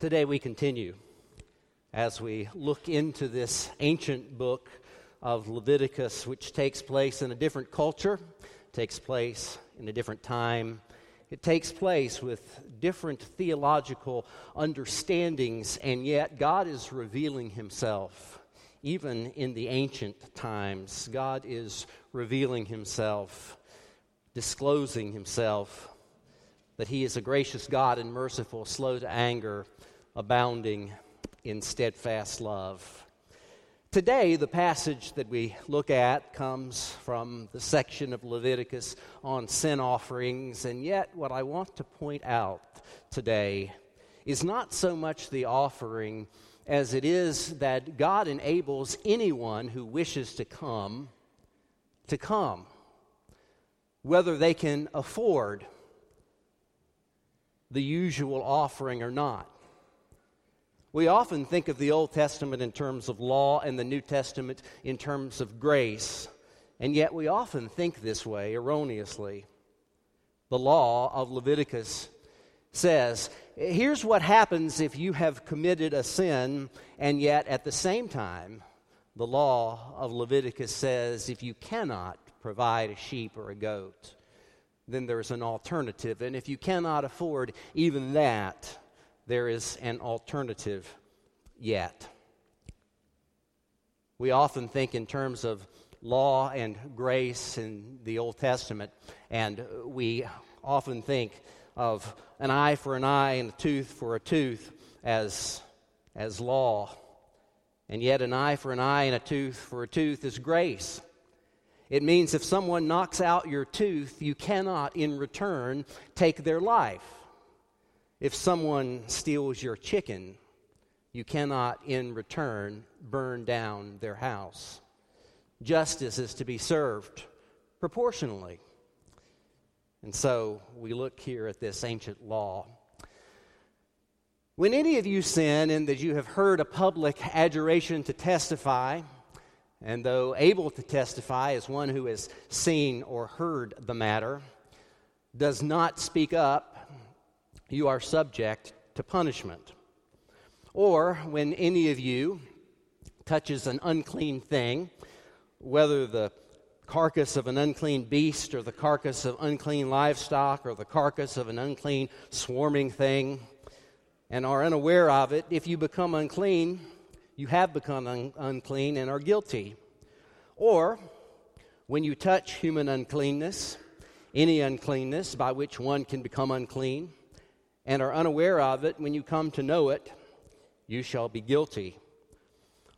Today we continue as we look into this ancient book of Leviticus, which takes place in a different culture, takes place in a different time. It takes place with different theological understandings, and yet God is revealing Himself. Even in the ancient times, God is revealing Himself, disclosing Himself that He is a gracious God and merciful, slow to anger abounding in steadfast love. Today, the passage that we look at comes from the section of Leviticus on sin offerings, and yet, what I want to point out today is not so much the offering as it is that God enables anyone who wishes to come to come, whether they can afford the usual offering or not. We often think of the Old Testament in terms of law and the New Testament in terms of grace, and yet we often think this way erroneously. The law of Leviticus says, here's what happens if you have committed a sin, and yet at the same time, the law of Leviticus says if you cannot provide a sheep or a goat, then there's an alternative. And if you cannot afford even that, there is an alternative yet. We often think in terms of law and grace in the Old Testament, and we often think of an eye for an eye and a tooth for a tooth as, as law. And yet, an eye for an eye and a tooth for a tooth is grace. It means if someone knocks out your tooth, you cannot in return take their life. If someone steals your chicken, you cannot in return burn down their house. Justice is to be served proportionally. And so we look here at this ancient law. When any of you sin and that you have heard a public adjuration to testify, and though able to testify as one who has seen or heard the matter, does not speak up, you are subject to punishment. Or when any of you touches an unclean thing, whether the carcass of an unclean beast or the carcass of unclean livestock or the carcass of an unclean swarming thing, and are unaware of it, if you become unclean, you have become un- unclean and are guilty. Or when you touch human uncleanness, any uncleanness by which one can become unclean, and are unaware of it, when you come to know it, you shall be guilty.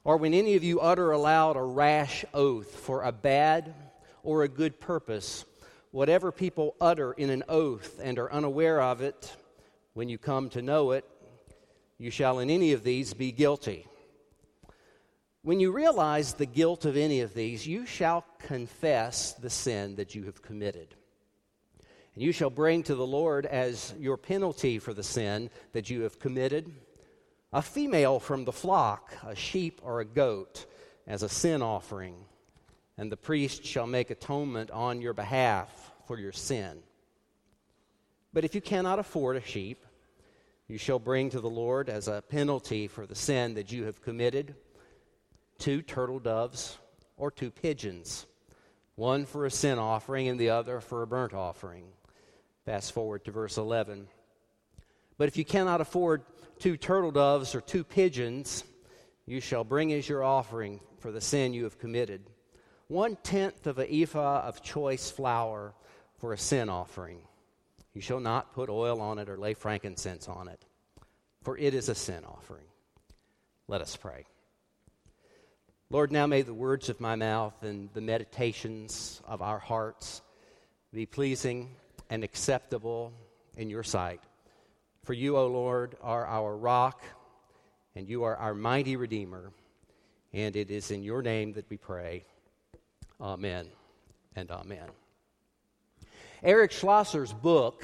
Or when any of you utter aloud a rash oath for a bad or a good purpose, whatever people utter in an oath and are unaware of it, when you come to know it, you shall in any of these be guilty. When you realize the guilt of any of these, you shall confess the sin that you have committed. And you shall bring to the Lord as your penalty for the sin that you have committed a female from the flock, a sheep or a goat, as a sin offering. And the priest shall make atonement on your behalf for your sin. But if you cannot afford a sheep, you shall bring to the Lord as a penalty for the sin that you have committed two turtle doves or two pigeons, one for a sin offering and the other for a burnt offering. Fast forward to verse 11. But if you cannot afford two turtle doves or two pigeons, you shall bring as your offering for the sin you have committed one tenth of an ephah of choice flour for a sin offering. You shall not put oil on it or lay frankincense on it, for it is a sin offering. Let us pray. Lord, now may the words of my mouth and the meditations of our hearts be pleasing and acceptable in your sight. For you, O Lord, are our rock, and you are our mighty Redeemer. And it is in your name that we pray. Amen and amen. Eric Schlosser's book,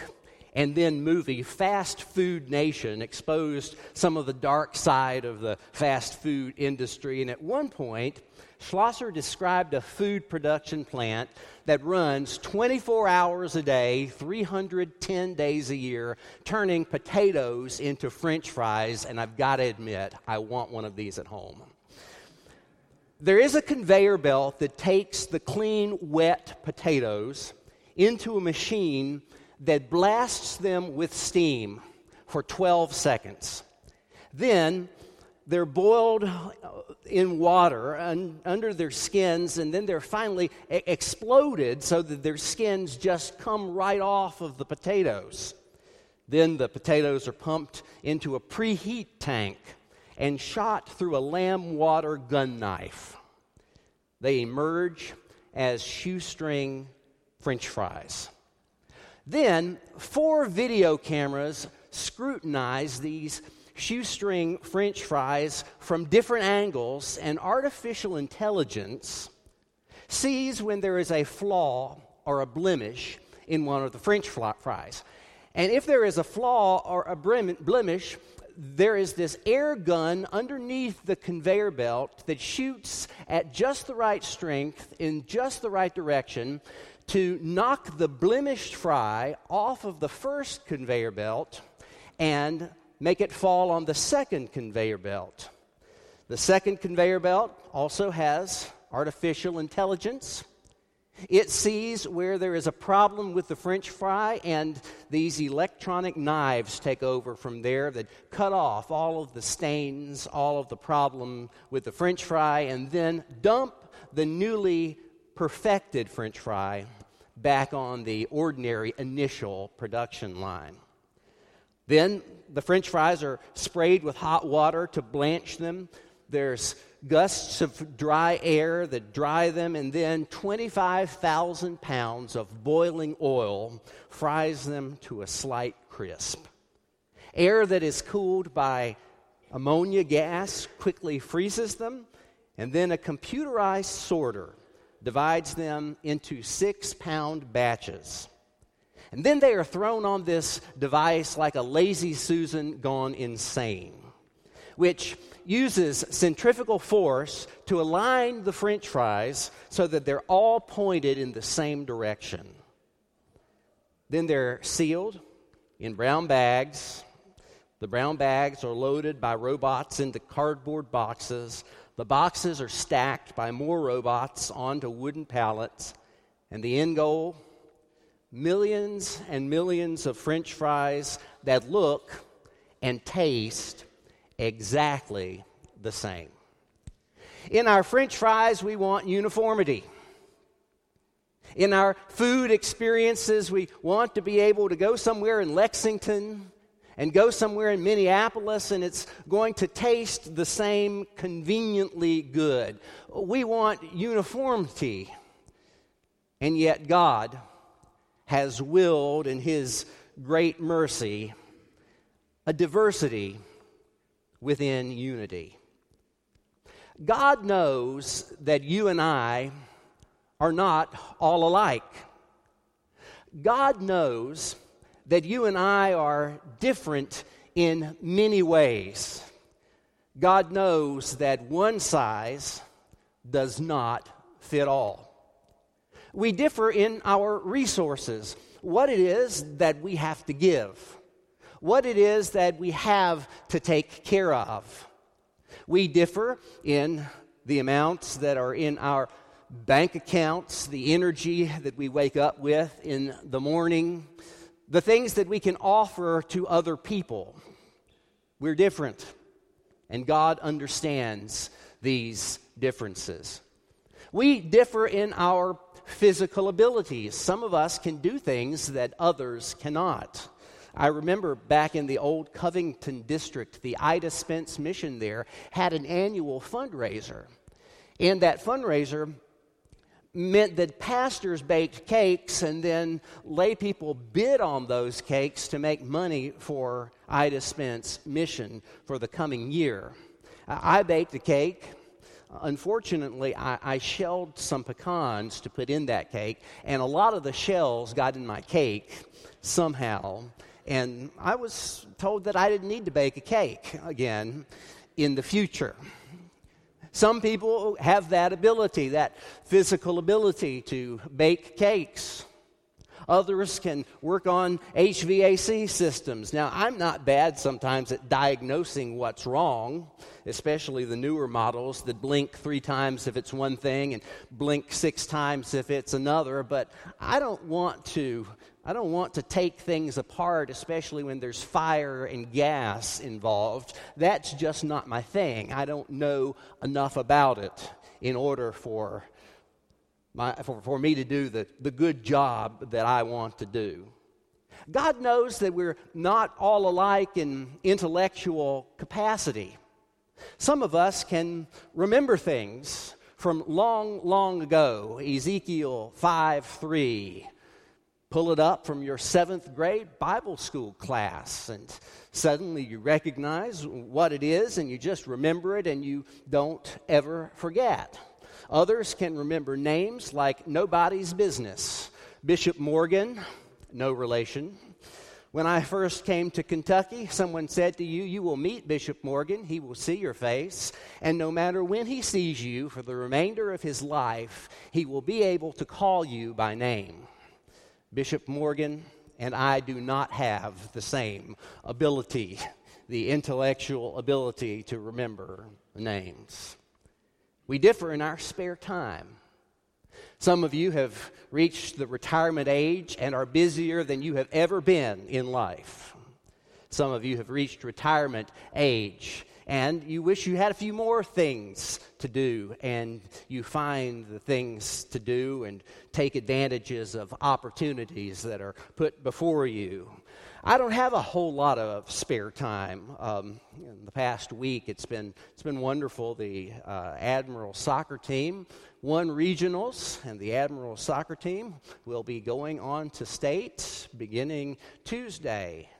and then movie Fast Food Nation exposed some of the dark side of the fast food industry. And at one point, Schlosser described a food production plant that runs 24 hours a day, 310 days a year, turning potatoes into french fries. And I've got to admit, I want one of these at home. There is a conveyor belt that takes the clean, wet potatoes into a machine that blasts them with steam for 12 seconds. Then they're boiled uh, in water un, under their skins, and then they're finally exploded so that their skins just come right off of the potatoes. Then the potatoes are pumped into a preheat tank and shot through a lamb water gun knife. They emerge as shoestring french fries. Then, four video cameras scrutinize these shoestring french fries from different angles, and artificial intelligence sees when there is a flaw or a blemish in one of the french fries. And if there is a flaw or a blemish, there is this air gun underneath the conveyor belt that shoots at just the right strength in just the right direction to knock the blemished fry off of the first conveyor belt and make it fall on the second conveyor belt. The second conveyor belt also has artificial intelligence. It sees where there is a problem with the french fry, and these electronic knives take over from there that cut off all of the stains, all of the problem with the french fry, and then dump the newly perfected french fry back on the ordinary initial production line. Then the french fries are sprayed with hot water to blanch them. There's gusts of dry air that dry them, and then 25,000 pounds of boiling oil fries them to a slight crisp. Air that is cooled by ammonia gas quickly freezes them, and then a computerized sorter divides them into six pound batches. And then they are thrown on this device like a lazy Susan gone insane, which uses centrifugal force to align the french fries so that they're all pointed in the same direction. Then they're sealed in brown bags. The brown bags are loaded by robots into cardboard boxes. The boxes are stacked by more robots onto wooden pallets. And the end goal millions and millions of french fries that look and taste exactly the same. In our french fries, we want uniformity. In our food experiences, we want to be able to go somewhere in Lexington and go somewhere in Minneapolis and it's going to taste the same conveniently good. We want uniformity. And yet, God has willed in His great mercy a diversity within unity. God knows that you and I are not all alike. God knows that you and I are different in many ways. God knows that one size does not fit all. We differ in our resources, what it is that we have to give, what it is that we have to take care of. We differ in the amounts that are in our bank accounts, the energy that we wake up with in the morning, the things that we can offer to other people. We're different, and God understands these differences. We differ in our physical abilities. Some of us can do things that others cannot. I remember back in the old Covington district, the Ida Spence mission there had an annual fundraiser. And that fundraiser meant that pastors baked cakes and then lay people bid on those cakes to make money for Ida Spence mission for the coming year. I baked a cake Unfortunately, I, I, shelled some pecans to put in that cake, and a lot of the shells got in my cake somehow. And I was told that I didn't need to bake a cake again in the future. Some people have that ability, that physical ability to bake cakes. Others can work on HVAC systems. Now, I'm not bad sometimes at diagnosing what's wrong, especially the newer models that blink three times if it's one thing and blink six times if it's another, but I don't want to I don't want to take things apart, especially when there's fire and gas involved. That's just not my thing. I don't know enough about it in order for my, for, for me to do the, the good job that I want to do. God knows that we're not all alike in intellectual capacity. Some of us can remember things from long, long ago. Ezekiel 5 3. Pull it up from your seventh grade Bible school class, and suddenly you recognize what it is, and you just remember it, and you don't ever forget. Others can remember names like nobody's business. Bishop Morgan, no relation. When I first came to Kentucky, someone said to you, You will meet Bishop Morgan. He will see your face. And no matter when he sees you for the remainder of his life, he will be able to call you by name. Bishop Morgan and I do not have the same ability, the intellectual ability to remember names. We differ in our spare time. Some of you have reached the retirement age and are busier than you have ever been in life. Some of you have reached retirement age and you wish you had a few more things to do, and you find the things to do and take advantages of opportunities that are put before you. I don't have a whole lot of spare time. Um, in the past week, it's been it's been wonderful. The uh, Admiral soccer team won regionals, and the Admiral soccer team will be going on to state beginning Tuesday.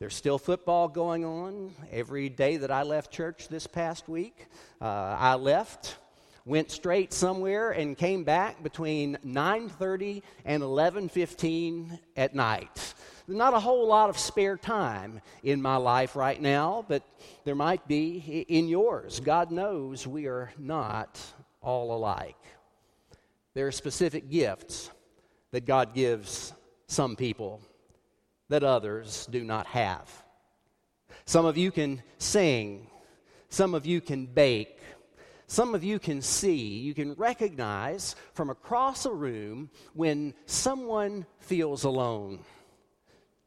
There's still football going on. Every day that I left church this past week, uh, I left went straight somewhere and came back between 9:30 and 11:15 at night not a whole lot of spare time in my life right now, but there might be in yours. God knows we are not all alike. There are specific gifts that God gives some people that others do not have. Some of you can sing, some of you can bake, some of you can see, you can recognize from across a room when someone feels alone.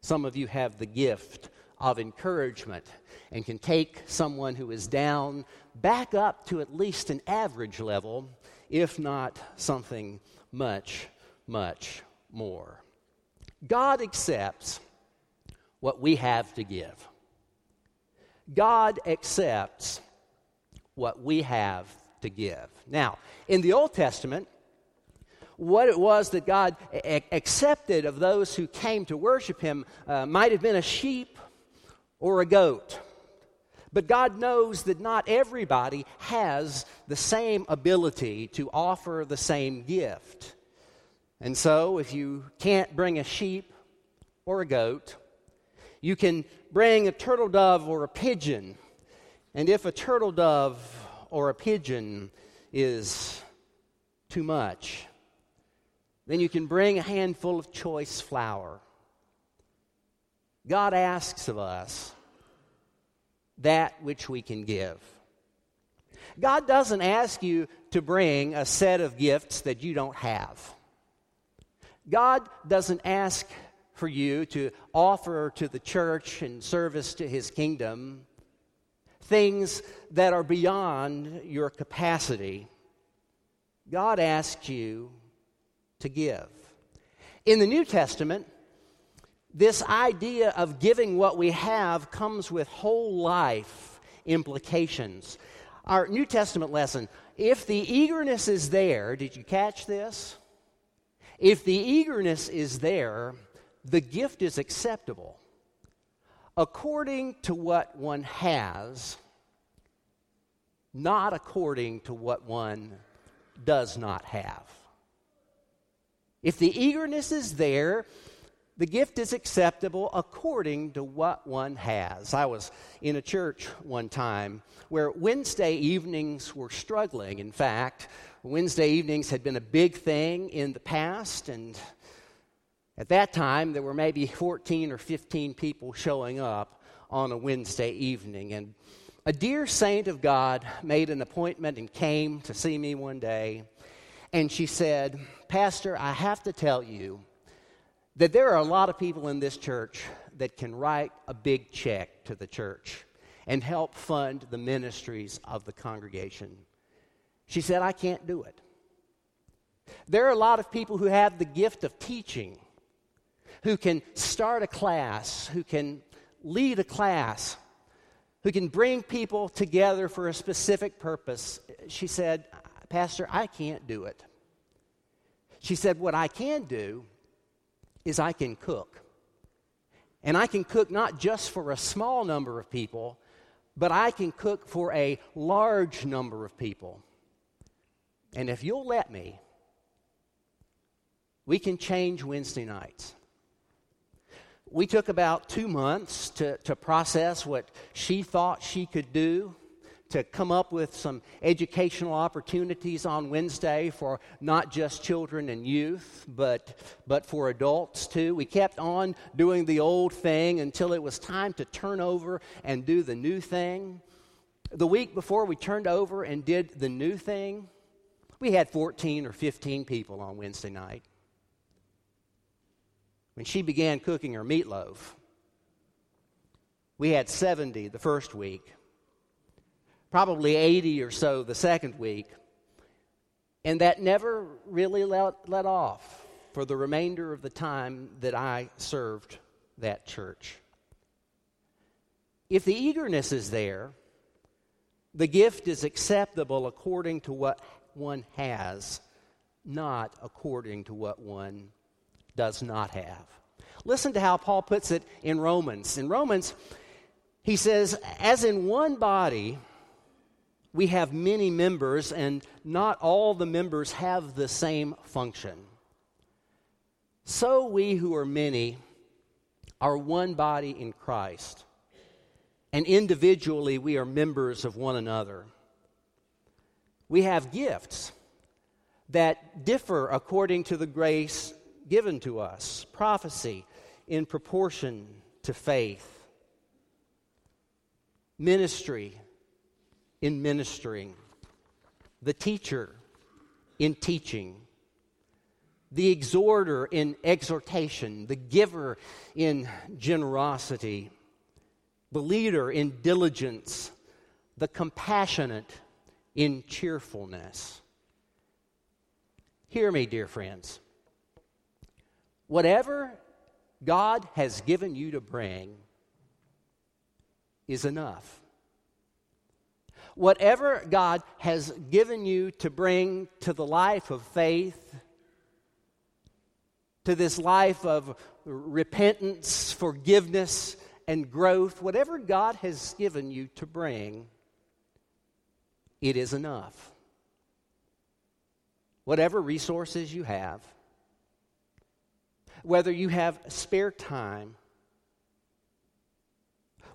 Some of you have the gift of encouragement and can take someone who is down back up to at least an average level, if not something much, much more. God accepts what we have to give. God accepts what we have to give. Now, in the Old Testament, what it was that God a- accepted of those who came to worship Him uh, might have been a sheep or a goat. But God knows that not everybody has the same ability to offer the same gift. And so, if you can't bring a sheep or a goat, you can bring a turtle dove or a pigeon. And if a turtle dove or a pigeon is too much, then you can bring a handful of choice flour. God asks of us that which we can give. God doesn't ask you to bring a set of gifts that you don't have. God doesn't ask for you to offer to the church and service to his kingdom things that are beyond your capacity. God asks you to give. In the New Testament, this idea of giving what we have comes with whole life implications. Our New Testament lesson if the eagerness is there, did you catch this? If the eagerness is there, the gift is acceptable according to what one has, not according to what one does not have. If the eagerness is there, The gift is acceptable according to what one has. I was in a church one time where Wednesday evenings were struggling. In fact, Wednesday evenings had been a big thing in the past, and at that time there were maybe 14 or 15 people showing up on a Wednesday evening. And a dear saint of God made an appointment and came to see me one day, and she said, Pastor, I have to tell you that there are a lot of people in this church that can write a big check to the church and help fund the ministries of the congregation. She said, I can't do it. There are a lot of people who have the gift of teaching, who can start a class, who can lead a class, who can bring people together for a specific purpose. She said, Pastor, I can't do it. She said, What I can do is I can cook. And I can cook not just for a small number of people, but I can cook for a large number of people. And if you'll let me, we can change Wednesday nights. We took about two months to, to process what she thought she could do to come up with some educational opportunities on Wednesday for not just children and youth, but, but for adults too. We kept on doing the old thing until it was time to turn over and do the new thing. The week before we turned over and did the new thing, we had 14 or 15 people on Wednesday night. When she began cooking her meatloaf, we had 70 the first week probably 80 or so the second week. And that never really let, let off for the remainder of the time that I served that church. If the eagerness is there, the gift is acceptable according to what one has, not according to what one does not have. Listen to how Paul puts it in Romans. In Romans, he says, As in one body, we have many members, and not all the members have the same function. So we who are many are one body in Christ, and individually we are members of one another. We have gifts that differ according to the grace given to us prophecy in proportion to faith, ministry in ministering, the teacher in teaching, the exhorter in exhortation, the giver in generosity, the leader in diligence, the compassionate in cheerfulness. Hear me, dear friends. Whatever God has given you to bring is enough whatever God has given you to bring to the life of faith, to this life of repentance, forgiveness, and growth, whatever God has given you to bring, it is enough. Whatever resources you have, whether you have spare time,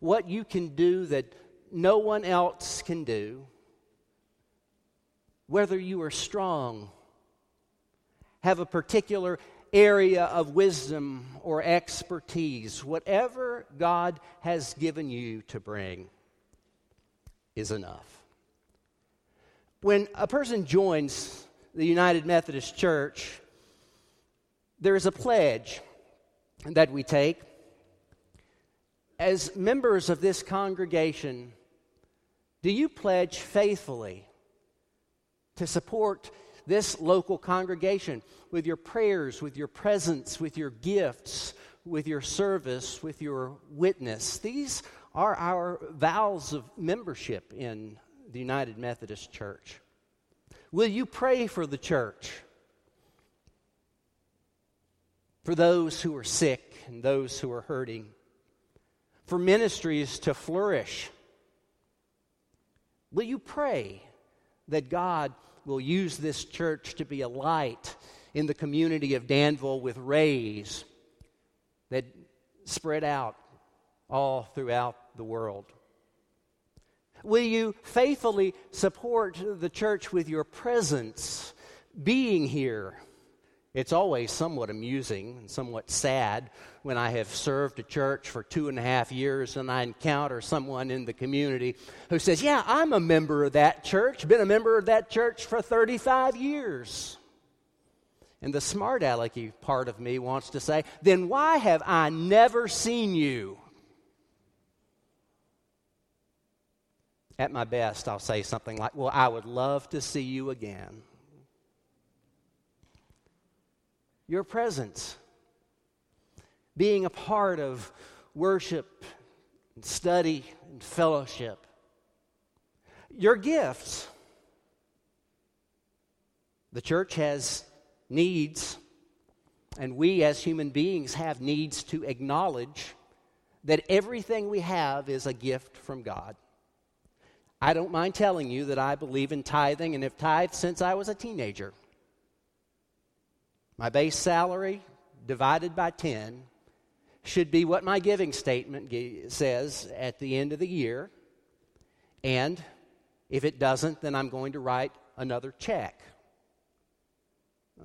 what you can do that no one else can do, whether you are strong, have a particular area of wisdom or expertise, whatever God has given you to bring is enough. When a person joins the United Methodist Church, there is a pledge that we take. As members of this congregation, do you pledge faithfully to support this local congregation with your prayers, with your presence, with your gifts, with your service, with your witness? These are our vows of membership in the United Methodist Church. Will you pray for the church? For those who are sick and those who are hurting? For ministries to flourish? Will you pray that God will use this church to be a light in the community of Danville with rays, that spread out all throughout the world? Will you faithfully support the church with your presence, being here? It's always somewhat amusing and somewhat sad when I have served a church for two and a half years and I encounter someone in the community who says, Yeah, I'm a member of that church, been a member of that church for 35 years. And the smart alecky part of me wants to say, Then why have I never seen you? At my best, I'll say something like, Well, I would love to see you again. Your presence, being a part of worship, and study, and fellowship. Your gifts. The church has needs, and we as human beings have needs to acknowledge that everything we have is a gift from God. I don't mind telling you that I believe in tithing and have tithed since I was a teenager. My base salary divided by 10 should be what my giving statement says at the end of the year. And if it doesn't, then I'm going to write another check.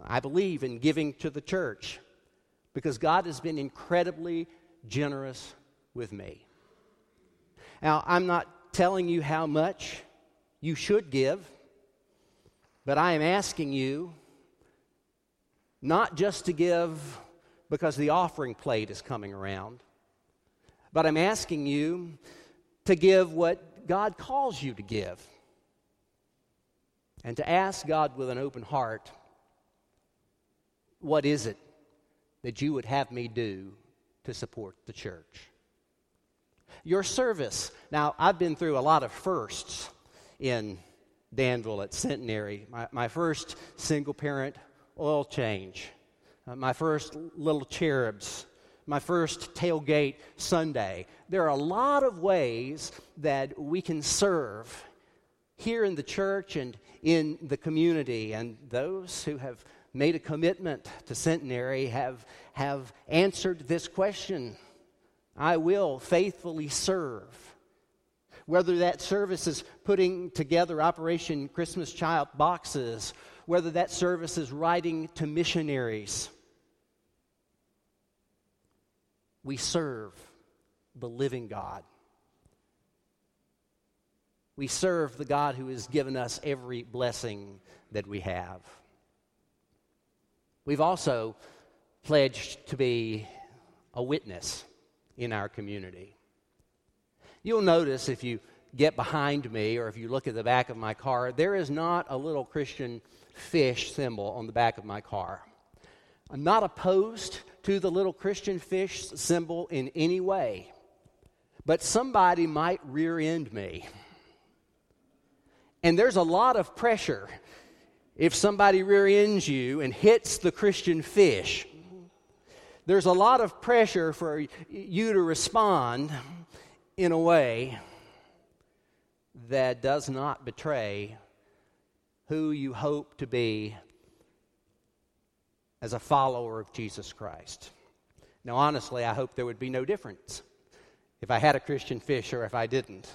I believe in giving to the church because God has been incredibly generous with me. Now, I'm not telling you how much you should give, but I am asking you not just to give because the offering plate is coming around, but I'm asking you to give what God calls you to give and to ask God with an open heart what is it that you would have me do to support the church? Your service. Now, I've been through a lot of firsts in Danville at Centenary. My, my first single parent oil change, uh, my first little cherubs, my first tailgate Sunday. There are a lot of ways that we can serve here in the church and in the community, and those who have made a commitment to Centenary have, have answered this question I will faithfully serve. Whether that service is putting together Operation Christmas Child boxes, whether that service is writing to missionaries, we serve the living God. We serve the God who has given us every blessing that we have. We've also pledged to be a witness in our community. You'll notice if you get behind me or if you look at the back of my car, there is not a little Christian fish symbol on the back of my car. I'm not opposed to the little Christian fish symbol in any way, but somebody might rear end me. And there's a lot of pressure if somebody rear ends you and hits the Christian fish, there's a lot of pressure for you to respond in a way that does not betray who you hope to be as a follower of Jesus Christ. Now, honestly, I hope there would be no difference if I had a Christian fish or if I didn't.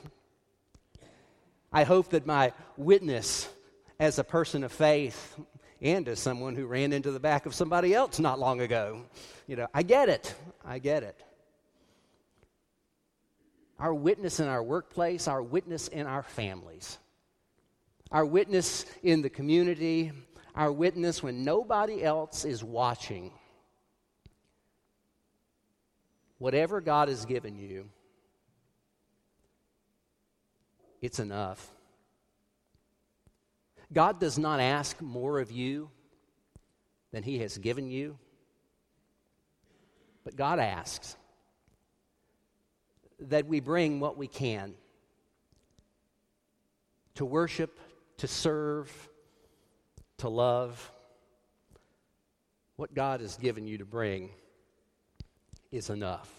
I hope that my witness as a person of faith and as someone who ran into the back of somebody else not long ago. You know, I get it. I get it. Our witness in our workplace, our witness in our families, our witness in the community, our witness when nobody else is watching. Whatever God has given you, it's enough. God does not ask more of you than He has given you, but God asks that we bring what we can to worship, to serve, to love. What God has given you to bring is enough.